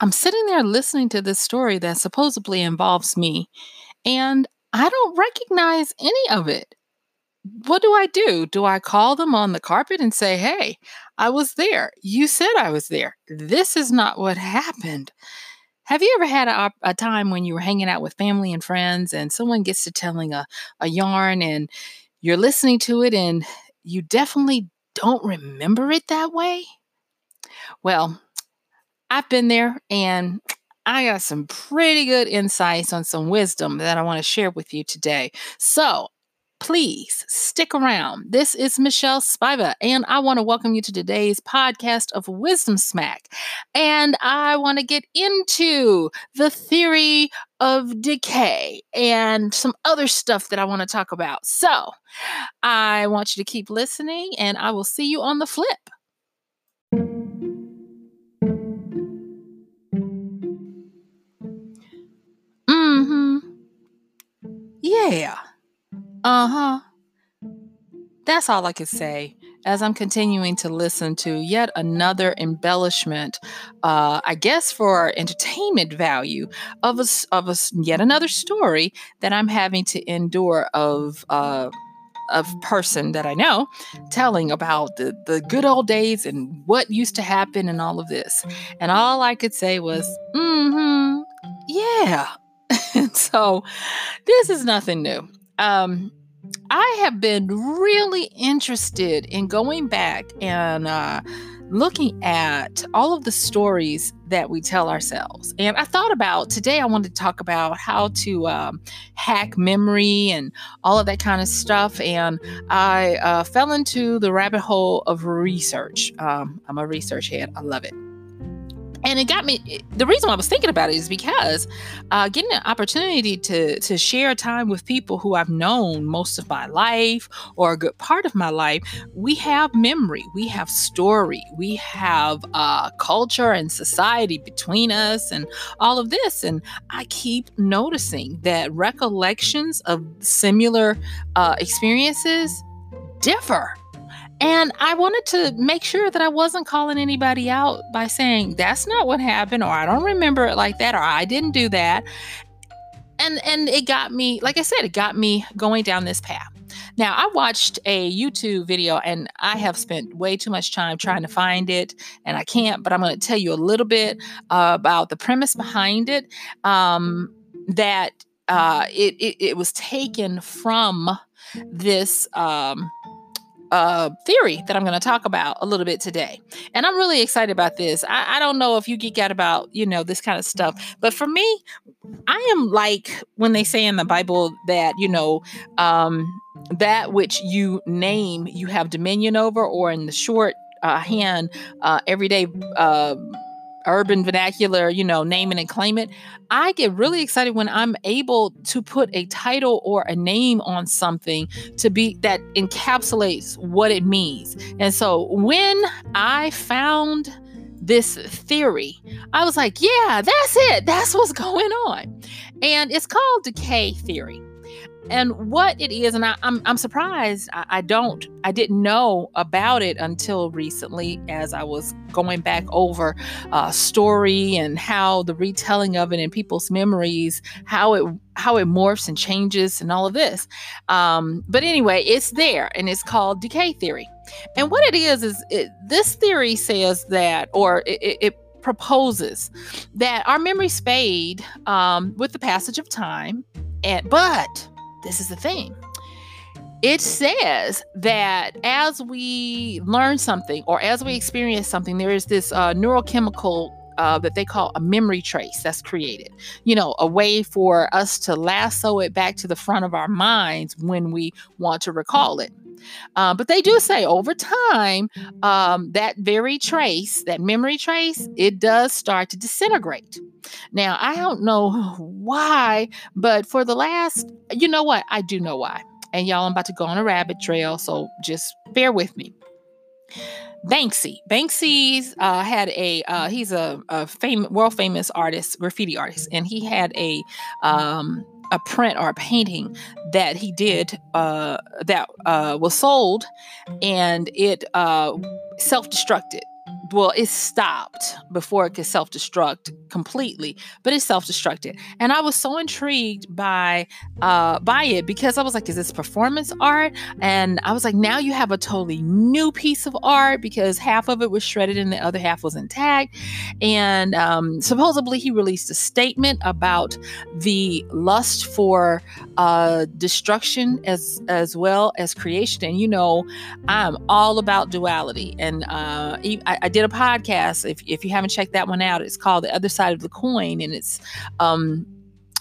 I'm sitting there listening to this story that supposedly involves me, and I don't recognize any of it. What do I do? Do I call them on the carpet and say, hey, I was there. You said I was there. This is not what happened. Have you ever had a, a time when you were hanging out with family and friends and someone gets to telling a, a yarn and you're listening to it and you definitely don't remember it that way? Well, I've been there and I got some pretty good insights on some wisdom that I want to share with you today. So please stick around. This is Michelle Spiva, and I want to welcome you to today's podcast of Wisdom Smack. And I want to get into the theory of decay and some other stuff that I want to talk about. So I want you to keep listening, and I will see you on the flip. Yeah. Uh huh. That's all I could say as I'm continuing to listen to yet another embellishment, uh, I guess for entertainment value of a, of a yet another story that I'm having to endure of. Uh, a person that I know telling about the, the good old days and what used to happen and all of this. And all I could say was, mm hmm, yeah. so this is nothing new. Um, I have been really interested in going back and uh, looking at all of the stories that we tell ourselves. And I thought about today, I wanted to talk about how to um, hack memory and all of that kind of stuff. And I uh, fell into the rabbit hole of research. Um, I'm a research head, I love it and it got me the reason i was thinking about it is because uh, getting an opportunity to to share time with people who i've known most of my life or a good part of my life we have memory we have story we have uh, culture and society between us and all of this. And i keep noticing that recollections of similar uh, experiences differ and I wanted to make sure that I wasn't calling anybody out by saying that's not what happened or I don't remember it like that or I didn't do that. And and it got me, like I said, it got me going down this path. Now, I watched a YouTube video and I have spent way too much time trying to find it and I can't, but I'm going to tell you a little bit uh, about the premise behind it. Um, that uh, it, it, it was taken from this um, uh, theory that I'm going to talk about a little bit today. And I'm really excited about this. I, I, don't know if you geek out about, you know, this kind of stuff, but for me, I am like when they say in the Bible that, you know, um, that which you name, you have dominion over, or in the short uh, hand, uh, everyday. Uh, urban vernacular, you know, name it and claim it. I get really excited when I'm able to put a title or a name on something to be that encapsulates what it means. And so when I found this theory, I was like, yeah, that's it. That's what's going on. And it's called decay theory and what it is and I, am I'm, I'm surprised. I, I, don't i didn't know about it until recently as i was going back over uh, story and how the retelling of it in people's memories how it how it morphs and changes and all of this. Um, but anyway it's there and it's called decay theory. And what it is is it, this theory says that or it, it proposes that our memories fade um, with the passage of time and but this is the thing. It says that as we learn something or as we experience something, there is this uh, neurochemical uh, that they call a memory trace that's created. You know, a way for us to lasso it back to the front of our minds when we want to recall it. Uh, but they do say over time, um, that very trace, that memory trace, it does start to disintegrate. Now, I don't know why, but for the last, you know what? I do know why. And y'all, I'm about to go on a rabbit trail, so just bear with me. Banksy. Banksy's uh, had a uh, he's a, a famous world famous artist, graffiti artist, and he had a um, a print or a painting that he did uh, that uh, was sold, and it uh, self destructed well, it stopped before it could self destruct completely, but it self destructed. And I was so intrigued by uh, by it because I was like, is this performance art? And I was like, now you have a totally new piece of art because half of it was shredded and the other half was intact. And um, supposedly he released a statement about the lust for uh, destruction as as well as creation. And you know, I'm all about duality, and uh, I, I did a podcast. If, if you haven't checked that one out, it's called The Other Side of the Coin. And it's um,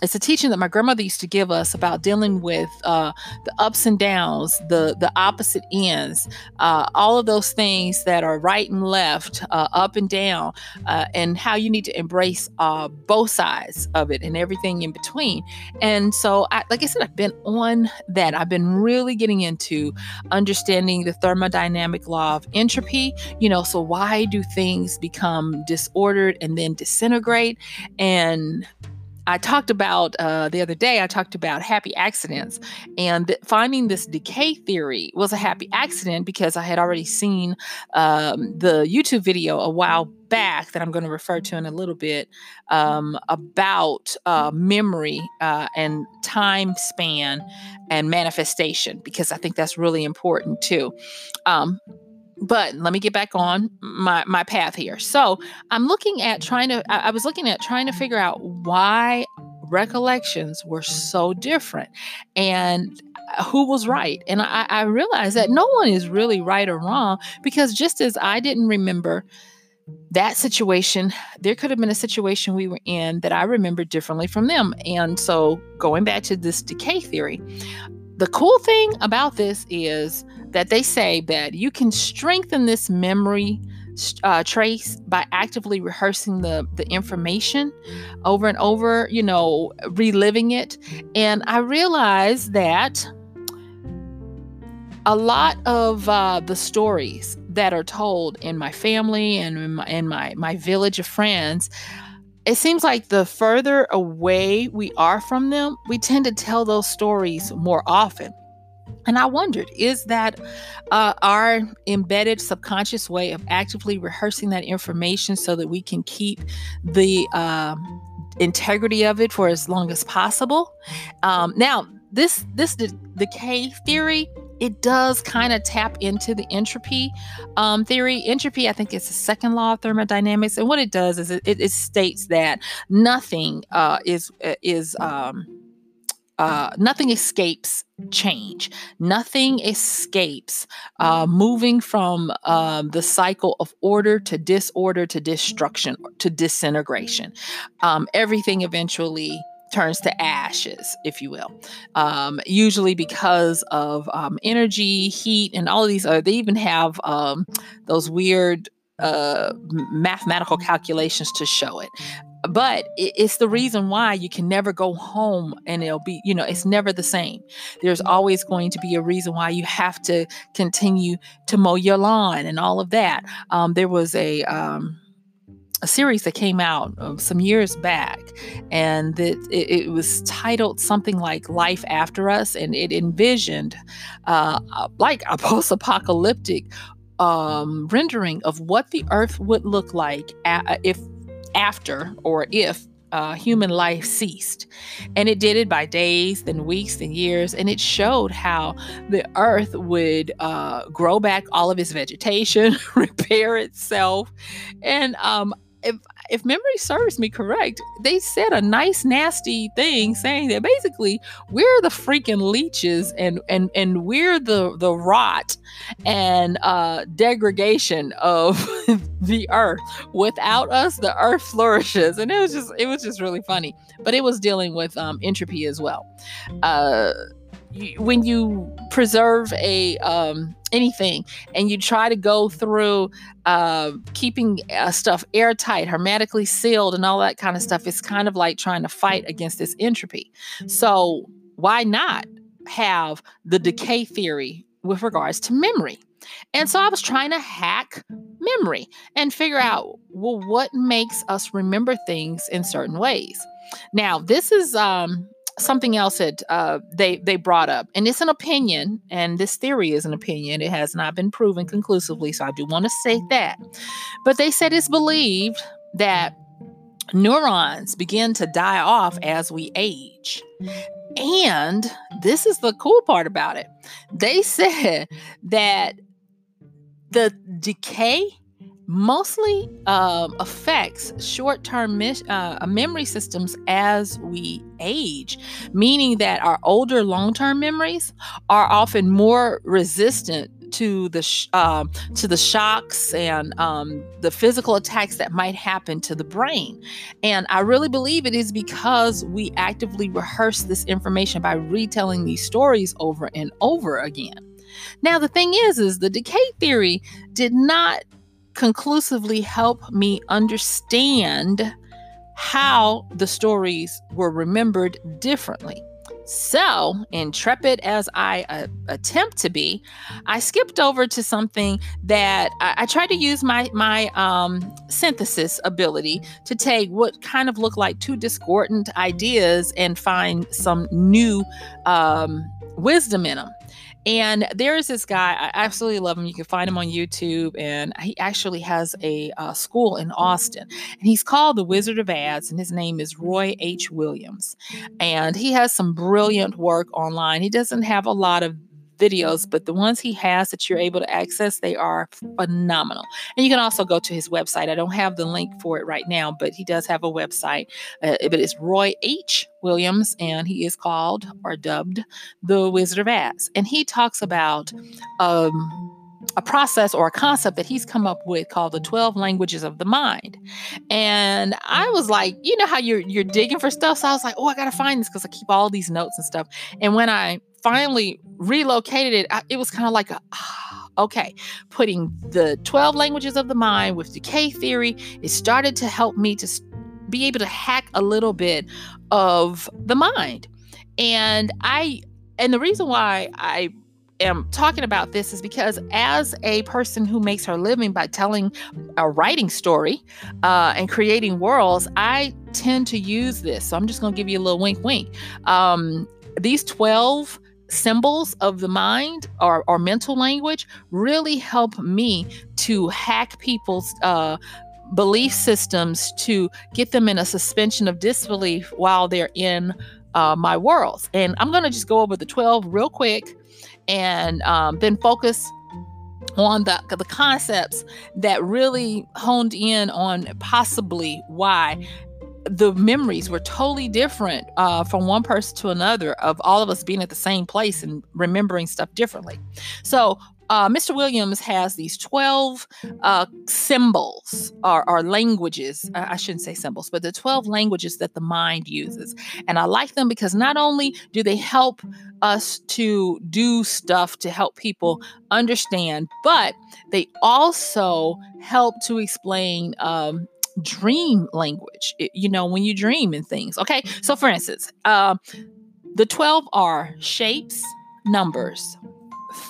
it's a teaching that my grandmother used to give us about dealing with uh, the ups and downs, the the opposite ends, uh, all of those things that are right and left, uh, up and down, uh, and how you need to embrace uh, both sides of it and everything in between. And so, I, like I said, I've been on that. I've been really getting into understanding the thermodynamic law of entropy. You know, so why do things become disordered and then disintegrate? And I talked about uh, the other day, I talked about happy accidents. And finding this decay theory was a happy accident because I had already seen um, the YouTube video a while back that I'm going to refer to in a little bit um, about uh, memory uh, and time span and manifestation, because I think that's really important too. Um, but let me get back on my my path here. So I'm looking at trying to. I, I was looking at trying to figure out why recollections were so different and uh, who was right. And I, I realized that no one is really right or wrong because just as I didn't remember that situation, there could have been a situation we were in that I remember differently from them. And so going back to this decay theory, the cool thing about this is that they say that you can strengthen this memory uh, trace by actively rehearsing the the information over and over you know reliving it. And i realized that a lot of uh, the stories that are told in my family and in my, in my my village of friends it seems like the further away we are from them we tend to tell those stories more often and I wondered, is that uh, our embedded subconscious way of actively rehearsing that information so that we can keep the uh, integrity of it for as long as possible? Um, now, this this de- decay theory it does kind of tap into the entropy um, theory. Entropy, I think, is the second law of thermodynamics, and what it does is it, it states that nothing uh, is is um, uh, nothing escapes change. Nothing escapes uh, moving from um, the cycle of order to disorder to destruction to disintegration. Um, everything eventually turns to ashes, if you will. Um, usually because of um, energy, heat, and all of these. other. they even have um, those weird uh, mathematical calculations to show it but it's the reason why you can never go home and it'll be you know it's never the same. There's always going to be a reason why you have to continue to mow your lawn and all of that. Um, there was a um, a series that came out uh, some years back and it, it, was titled something like life after us and it envisioned uh, like a post-apocalyptic um, rendering of what the earth would look like if after or if uh, human life ceased. And it did it by days, then weeks, then years. And it showed how the earth would uh, grow back all of its vegetation, repair itself. And um, if if memory serves me correct, they said a nice nasty thing saying that basically we're the freaking leeches and and and we're the the rot and uh degradation of the earth. Without us, the earth flourishes. And it was just it was just really funny. But it was dealing with um entropy as well. Uh when you preserve a um, anything and you try to go through uh, keeping uh, stuff airtight, hermetically sealed, and all that kind of stuff, it's kind of like trying to fight against this entropy. So why not have the decay theory with regards to memory? And so I was trying to hack memory and figure out well what makes us remember things in certain ways. Now this is um something else that uh, they they brought up, and it's an opinion, and this theory is an opinion. It has not been proven conclusively, so I do want to say that. But they said it's believed that neurons begin to die off as we age. And this is the cool part about it. They said that the decay mostly um, affects short term uh, memory systems as we age, meaning that our older long term memories are often more resistant to the sh- uh, to the shocks and um, the physical attacks that might happen to the brain. And I really believe it is because we actively rehearse this information by retelling these stories over and over again. Now the thing is is the decay theory did not conclusively help me understand how the stories were remembered differently. So, intrepid as I uh, attempt to be, I skipped over to something that I, I tried to use my my um, synthesis ability to take what kind of look like two discordant ideas and find some new um, wisdom in them. And there's this guy, I absolutely love him. You can find him on YouTube, and he actually has a uh, school in Austin. And he's called the Wizard of Ads, and his name is Roy H. Williams. And he has some brilliant work online. He doesn't have a lot of videos, but the ones he has that you're able to access, they are phenomenal. And you can also go to his website. I don't have the link for it right now, but he does have a website. Uh, but it's Roy H. Williams, and he is called or dubbed the Wizard of Ads. And he talks about um, a process or a concept that he's come up with called the 12 languages of the mind. And I was like, you know how you're you're digging for stuff. So I was like, oh, I gotta find this because I keep all these notes and stuff. And when I finally relocated it, I, it was kind of like a ah, okay, putting the 12 languages of the mind with decay theory, it started to help me to be able to hack a little bit of the mind. And I and the reason why I am talking about this is because as a person who makes her living by telling a writing story uh, and creating worlds, I tend to use this. So I'm just going to give you a little wink, wink. Um, these 12 symbols of the mind or, or mental language really help me to hack people's uh, belief systems to get them in a suspension of disbelief while they're in uh, my worlds. And I'm going to just go over the 12 real quick and um, then focus on the, the concepts that really honed in on possibly why the memories were totally different uh, from one person to another of all of us being at the same place and remembering stuff differently. So, uh, Mr. Williams has these 12 uh, symbols or, or languages. I shouldn't say symbols, but the 12 languages that the mind uses. And I like them because not only do they help us to do stuff to help people understand, but they also help to explain um, dream language, you know, when you dream and things. Okay. So, for instance, uh, the 12 are shapes, numbers,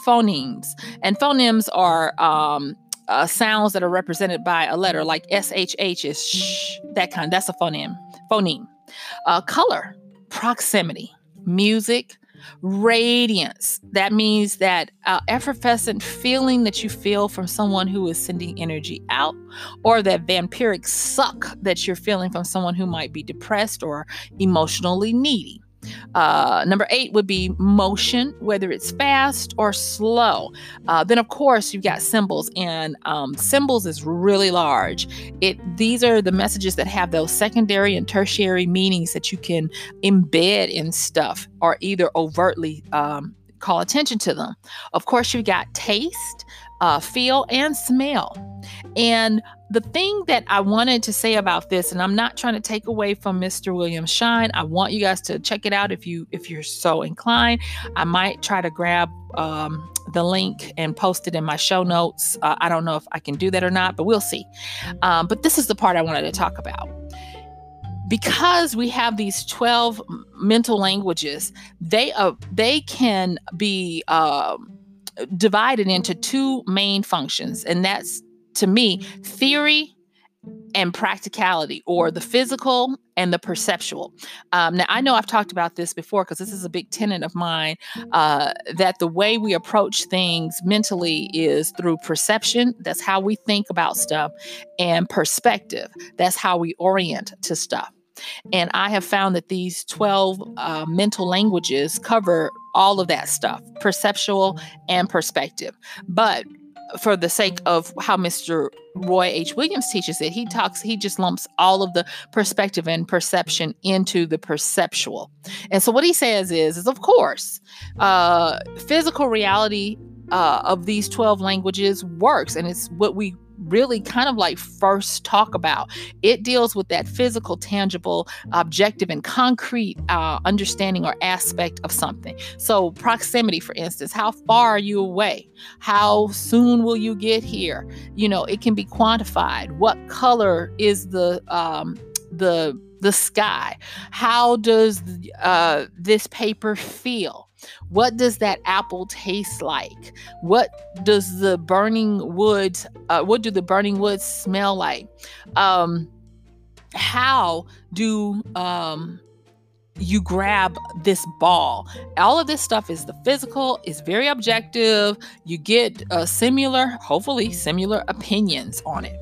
phonemes. And phonemes are um, uh, sounds that are represented by a letter, like SHH is shh, that kind. That's a phoneme. Phoneme. Uh, color, proximity, music, radiance. That means that uh, effervescent feeling that you feel from someone who is sending energy out, or that vampiric suck that you're feeling from someone who might be depressed or emotionally needy. Uh, number eight would be motion, whether it's fast or slow. Uh, then, of course, you've got symbols, and um, symbols is really large. It these are the messages that have those secondary and tertiary meanings that you can embed in stuff, or either overtly um, call attention to them. Of course, you've got taste, uh, feel, and smell. And the thing that I wanted to say about this, and I'm not trying to take away from Mr. William Shine. I want you guys to check it out if you if you're so inclined. I might try to grab um, the link and post it in my show notes. Uh, I don't know if I can do that or not, but we'll see. Um, but this is the part I wanted to talk about. Because we have these 12 mental languages, they uh, they can be uh, divided into two main functions, and that's to me theory and practicality, or the physical and the perceptual. Um, now, I know I've talked about this before because this is a big tenet of mine uh, that the way we approach things mentally is through perception. That's how we think about stuff, and perspective. That's how we orient to stuff. And I have found that these 12 uh, mental languages cover all of that stuff perceptual and perspective. But for the sake of how Mr. Roy H. Williams teaches it, he talks, he just lumps all of the perspective and perception into the perceptual. And so what he says is, is of course, uh, physical reality uh, of these 12 languages works. And it's what we really kind of like first talk about. It deals with that physical, tangible, objective, and concrete uh, understanding or aspect of something. So, proximity, for instance, how far are you away? How soon will you get here? You know, it can be quantified. What color is the um, the the sky? How does uh, this paper feel? What does that apple taste like? What does the burning wood, uh, what do the burning woods smell like? Um, how do um, you grab this ball. All of this stuff is the physical, it's very objective. You get uh, similar, hopefully, similar opinions on it.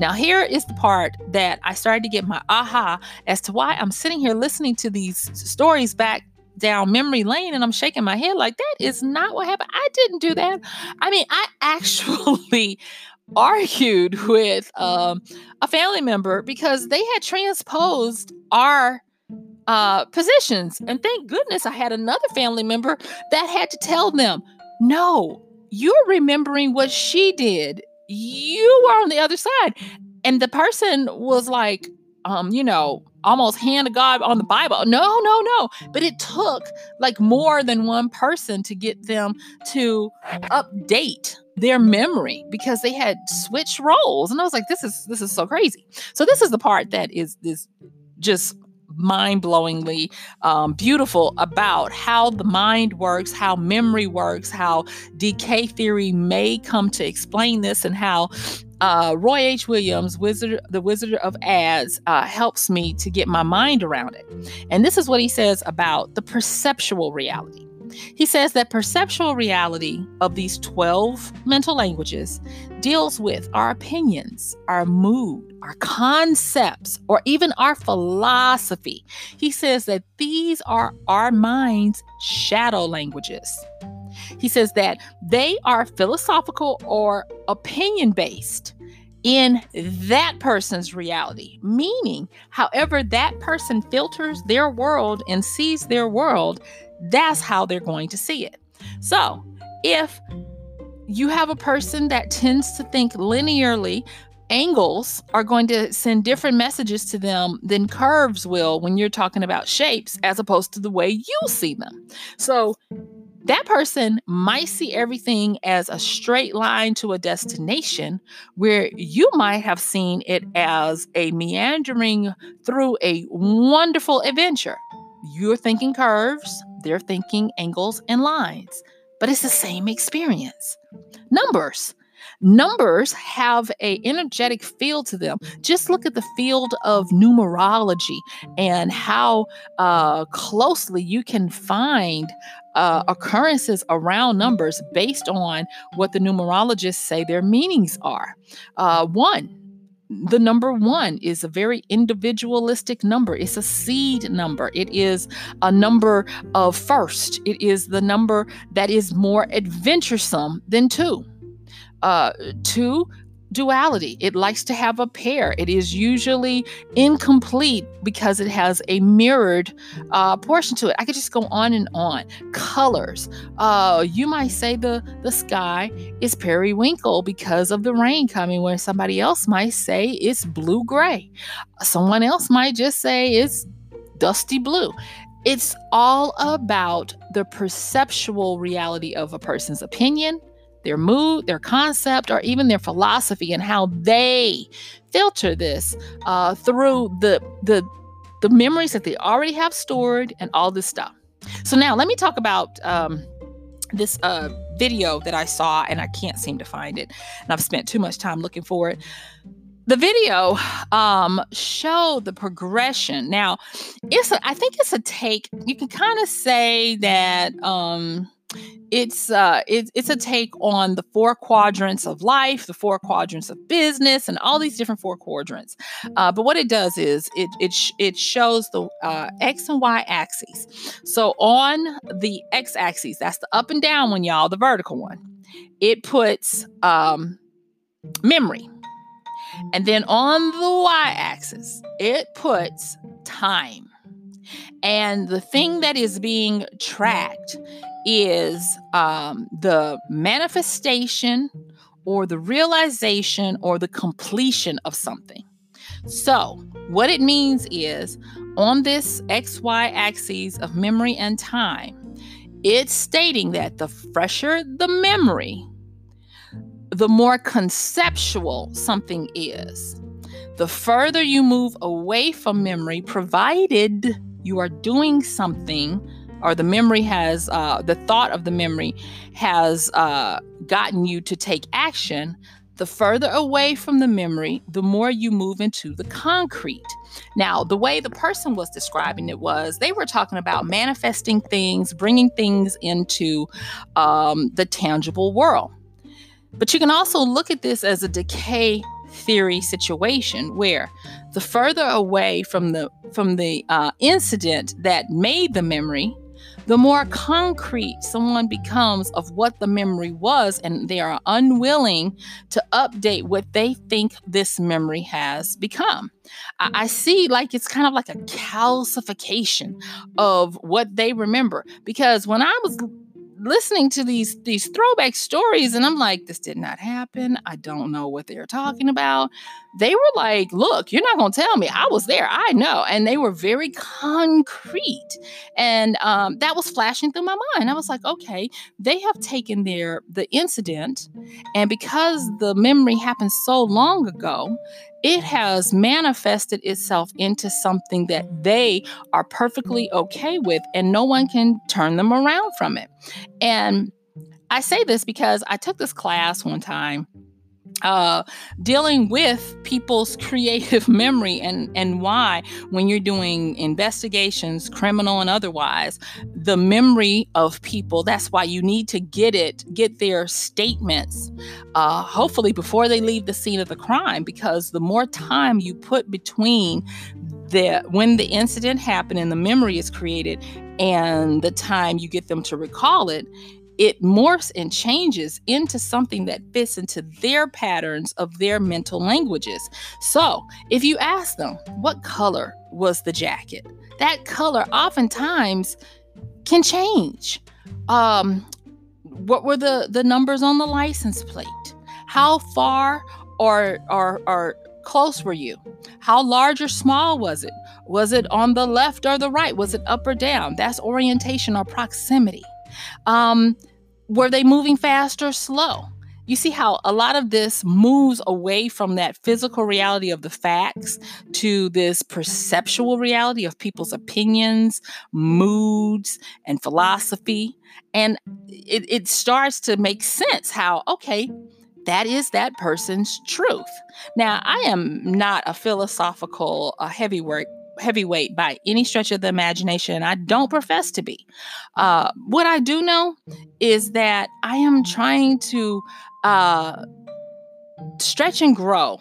Now, here is the part that I started to get my aha as to why I'm sitting here listening to these stories back down memory lane and I'm shaking my head like that is not what happened. I didn't do that. I mean, I actually argued with um, a family member because they had transposed our uh, positions. And thank goodness I had another family member that had to tell them, no, you're remembering what she did. You were on the other side. And the person was like, um, you know, almost hand to God on the Bible. No, no, no. But it took like more than one person to get them to update their memory because they had switched roles. And I was like, this is this is so crazy. So this is the part that is is just mind-blowingly um, beautiful about how the mind works how memory works how decay theory may come to explain this and how uh, Roy H. Williams, Wizard, the Wizard of Ads, uh, helps me to get my mind around it. And this is what he says about the perceptual reality. He says that perceptual reality of these 12 mental languages deals with our opinions, our mood, our concepts, or even our philosophy. He says that these are our mind's shadow languages. He says that they are philosophical or opinion based in that person's reality, meaning, however, that person filters their world and sees their world, that's how they're going to see it. So, if you have a person that tends to think linearly, angles are going to send different messages to them than curves will when you're talking about shapes, as opposed to the way you see them. So, that person might see everything as a straight line to a destination, where you might have seen it as a meandering through a wonderful adventure. You're thinking curves, they're thinking angles and lines, but it's the same experience. Numbers. Numbers have a energetic feel to them. Just look at the field of numerology and how uh, closely you can find uh, occurrences around numbers based on what the numerologists say their meanings are. Uh, one, the number one is a very individualistic number. It's a seed number. It is a number of first. It is the number that is more adventuresome than two. Uh, two duality. It likes to have a pair. It is usually incomplete because it has a mirrored uh, portion to it. I could just go on and on. Colors. Uh, you might say the the sky is periwinkle because of the rain coming, where somebody else might say it's blue gray. Someone else might just say it's dusty blue. It's all about the perceptual reality of a person's opinion, their mood, their concept, or even their philosophy and how they filter this uh, through the the the memories that they already have stored and all this stuff. So now let me talk about um, this uh, video that I saw and I can't seem to find it, and I've spent too much time looking for it. the video um showed the progression now it's a, i think it's a take you can kind of say that um it's uh it, it's a take on the four quadrants of life the four quadrants of business and all these different four quadrants. Uh, but what it does is it it, sh- it shows the uh, x and y axes. So on the x axis that's the up and down one y'all the vertical one it puts um memory. And then on the y axis it puts time and the thing that is being tracked is um, the manifestation or the realization or the completion of something. So, what it means is on this XY axis of memory and time, it's stating that the fresher the memory, the more conceptual something is. The further you move away from memory, provided you are doing something or the memory has uh, the thought of the memory has uh, gotten you to take action the further away from the memory the more you move into the concrete. Now the way the person was describing it was they were talking about manifesting things bringing things into um, the tangible world. But you can also look at this as a decay theory situation where the further away from the from the uh, incident that made the memory the more concrete someone becomes of what the memory was, and they are unwilling to update what they think this memory has become. I, I see like it's kind of like a calcification of what they remember. Because when I was listening to these these throwback stories and I'm like this did not happen. I don't know what they're talking about. They were like, "Look, you're not going to tell me. I was there. I know." And they were very concrete. And um, that was flashing through my mind. I was like, "Okay, they have taken their the incident and because the memory happened so long ago, it has manifested itself into something that they are perfectly okay with, and no one can turn them around from it. And I say this because I took this class one time uh, dealing with people's creative memory and and why when you're doing investigations criminal and otherwise the memory of people that's why you need to get it get their statements uh, hopefully before they leave the scene of the crime because the more time you put between the when the incident happened and the memory is created and the time you get them to recall it it morphs and changes into something that fits into their patterns of their mental languages. So, if you ask them, what color was the jacket? That color oftentimes can change. Um, what were the, the numbers on the license plate? How far or, or, or close were you? How large or small was it? Was it on the left or the right? Was it up or down? That's orientation or proximity. Um, were they moving fast or slow? You see how a lot of this moves away from that physical reality of the facts to this perceptual reality of people's opinions, moods, and philosophy. And it, it starts to make sense how, okay, that is that person's truth. Now, I am not a philosophical uh, heavyweight heavyweight by any stretch of the imagination. I don't profess to be. Uh, what I do know is that I am trying to uh, stretch and grow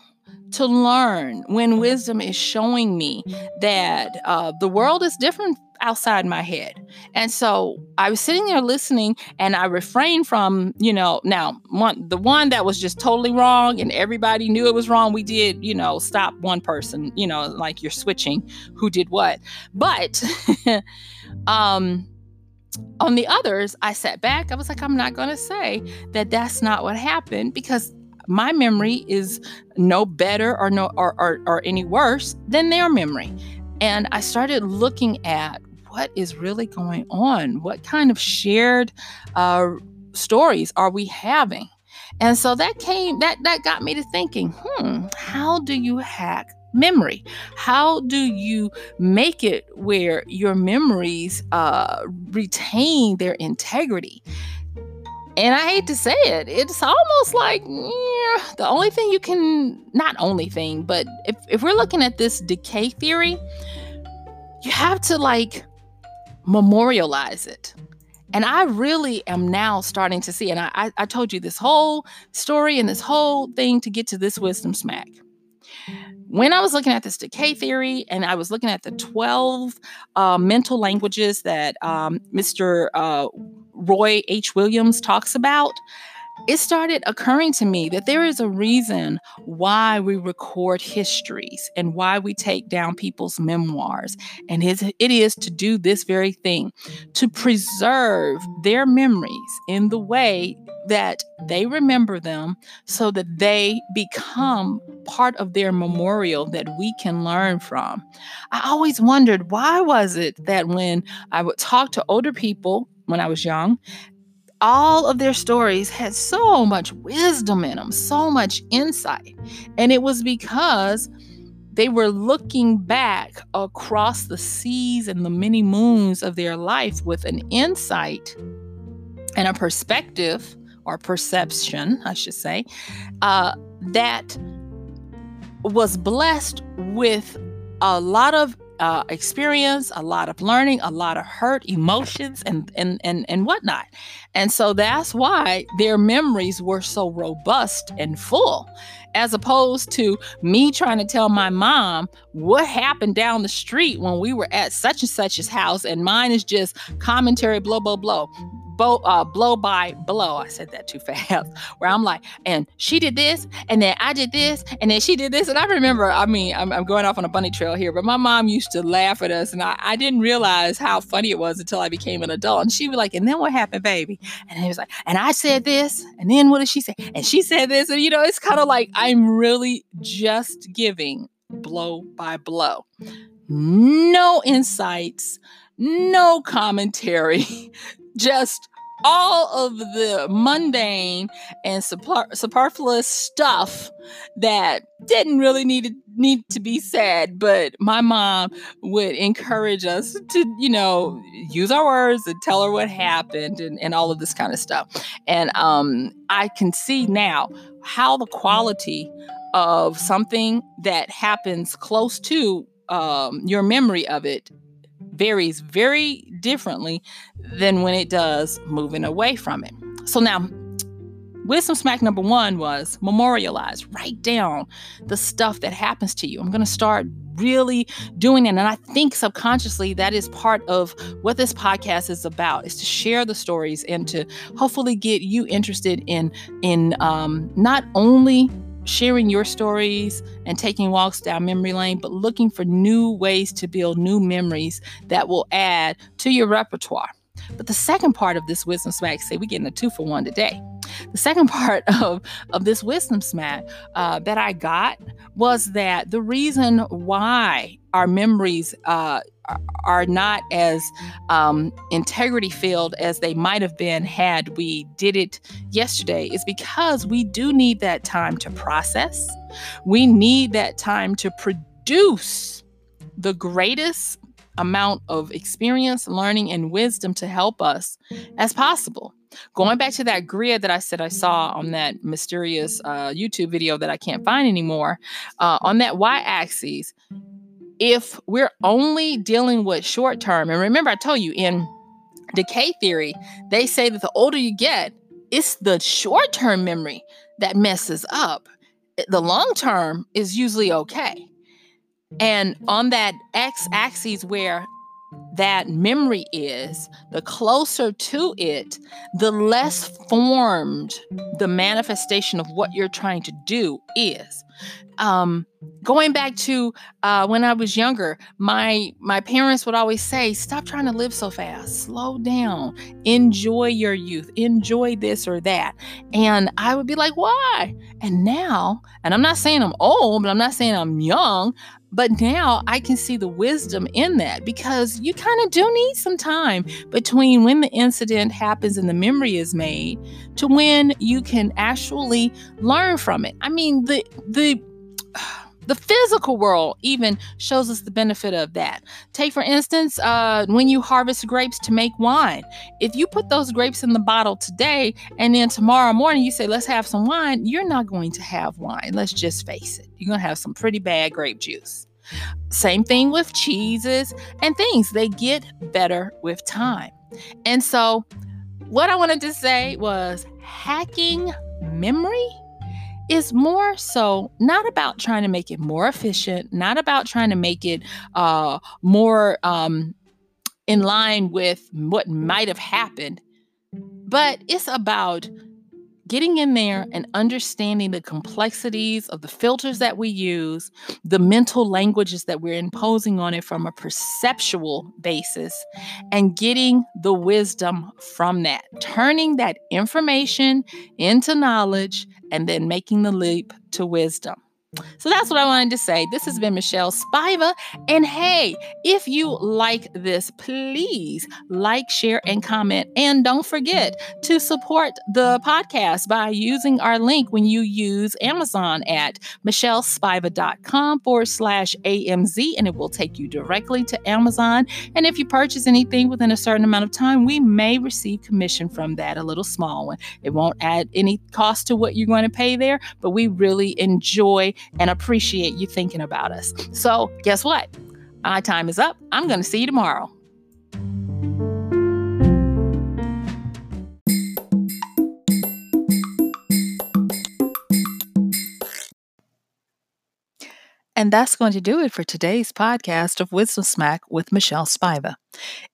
to learn when wisdom is showing me that uh, the world is different outside my head. And so I was sitting there listening and I refrained from, you know, now one the one that was just totally wrong and everybody knew it was wrong, we did, you know, stop one person, you know, like you're switching who did what. But um on the others, I sat back. I was like, I'm not going to say that that's not what happened because my memory is no better or no or, or, or any worse than their memory. And I started looking at what is really going on? What kind of shared uh, stories are we having? And so that came that that got me to thinking, hmm, how do you hack memory? How do you make it where your memories uh, retain their integrity? and I hate to say it, it's almost like yeah, the only thing you can, not only thing, but if, if we're looking at this decay theory, you have to like memorialize it. And I really am now starting to see, and I, I, told you this whole story and this whole thing to get to this wisdom smack when I was looking at this decay theory and I was looking at the 12 uh, mental languages that um, Mr. Uh, Roy H. Williams talks about, it started occurring to me that there is a reason why we record histories and why we take down people's memoirs. And it is to do this very thing to preserve their memories in the way that they remember them so that they become part of their memorial that we can learn from. I always wondered why was it that when I would talk to older people when I was young, all of their stories had so much wisdom in them, so much insight. And it was because they were looking back across the seas and the many moons of their life with an insight and a perspective or perception, I should say, uh, that was blessed with a lot of uh, experience, a lot of learning, a lot of hurt, emotions, and and and and whatnot. And so that's why their memories were so robust and full, as opposed to me trying to tell my mom what happened down the street when we were at such and such's house, and mine is just commentary, blow, blow, blow bo- uh, blow by blow. I said that too fast. Where I'm like, and she did this, and then I did this, and then she did this. And I remember, I mean, I'm, I'm going off on a bunny trail here, but my mom used to laugh at us, and I, I didn't realize how funny it was until I became an adult. And she was like, and then what happened, baby? And it was like, and I said this, and then what did she say? And she said this, and you know, it's kind of like I'm really just giving blow by blow. No insights, no commentary, just all of the mundane and superfluous stuff that didn't really need to, need to be said but my mom would encourage us to you know use our words and tell her what happened and, and all of this kind of stuff. And um, i can see now how the quality of something that happens close to um, your memory of it varies very differently than when it does moving away from it. So now, wisdom smack number one was memorialize, write down the stuff that happens to you. I'm going to start really doing it. And I think subconsciously that is part of what this podcast is about is to share the stories and to hopefully get you interested in in um, not only sharing your stories and taking walks down memory lane, but looking for new ways to build new memories that will add to your repertoire. But the second part of this wisdom smack, say we're getting a two for one today. The second part of, of this wisdom smack uh, that I got was that the reason why our memories uh, are not as um, integrity filled as they might have been had we did it yesterday is because we do need that time to process. We need that time to produce the greatest amount of experience, learning, and wisdom to help us as possible. Going back to that grid that I said I saw on that mysterious uh, YouTube video that I can't find anymore, uh, on that y axis, if we're only dealing with short term, and remember, I told you in decay theory, they say that the older you get, it's the short term memory that messes up. The long term is usually okay. And on that x axis where that memory is, the closer to it, the less formed the manifestation of what you're trying to do is. Um, going back to uh, when I was younger, my my parents would always say, "Stop trying to live so fast. Slow down. Enjoy your youth. Enjoy this or that." And I would be like, "Why?" And now, and I'm not saying I'm old, but I'm not saying I'm young. But now I can see the wisdom in that because you kind of do need some time between when the incident happens and the memory is made to when you can actually learn from it. I mean, the the the physical world even shows us the benefit of that. Take, for instance, uh, when you harvest grapes to make wine. If you put those grapes in the bottle today and then tomorrow morning you say, let's have some wine, you're not going to have wine. Let's just face it. You're going to have some pretty bad grape juice. Same thing with cheeses and things, they get better with time. And so, what I wanted to say was hacking memory is more so not about trying to make it more efficient, not about trying to make it uh, more um, in line with what might have happened, but it's about getting in there and understanding the complexities of the filters that we use, the mental languages that we're imposing on it from a perceptual basis, and getting the wisdom from that, turning that information into knowledge, and then making the leap to wisdom. So that's what I wanted to say. This has been Michelle Spiva. And hey, if you like this, please like, share, and comment. And don't forget to support the podcast by using our link when you use Amazon at michellespiva.com forward slash AMZ, and it will take you directly to Amazon. And if you purchase anything within a certain amount of time, we may receive commission from that, a little small one. It won't add any cost to what you're going to pay there, but we really enjoy and appreciate you thinking about us. So, guess what? My time is up. I'm going to see you tomorrow. And that's going to do it for today's podcast of Wisdom Smack with Michelle Spiva.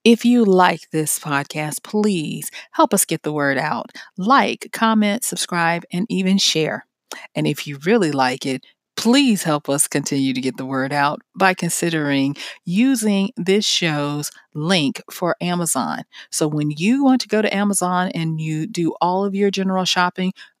If you like this podcast, please help us get the word out. Like, comment, subscribe, and even share. And if you really like it, please help us continue to get the word out by considering using this show's link for Amazon. So when you want to go to Amazon and you do all of your general shopping,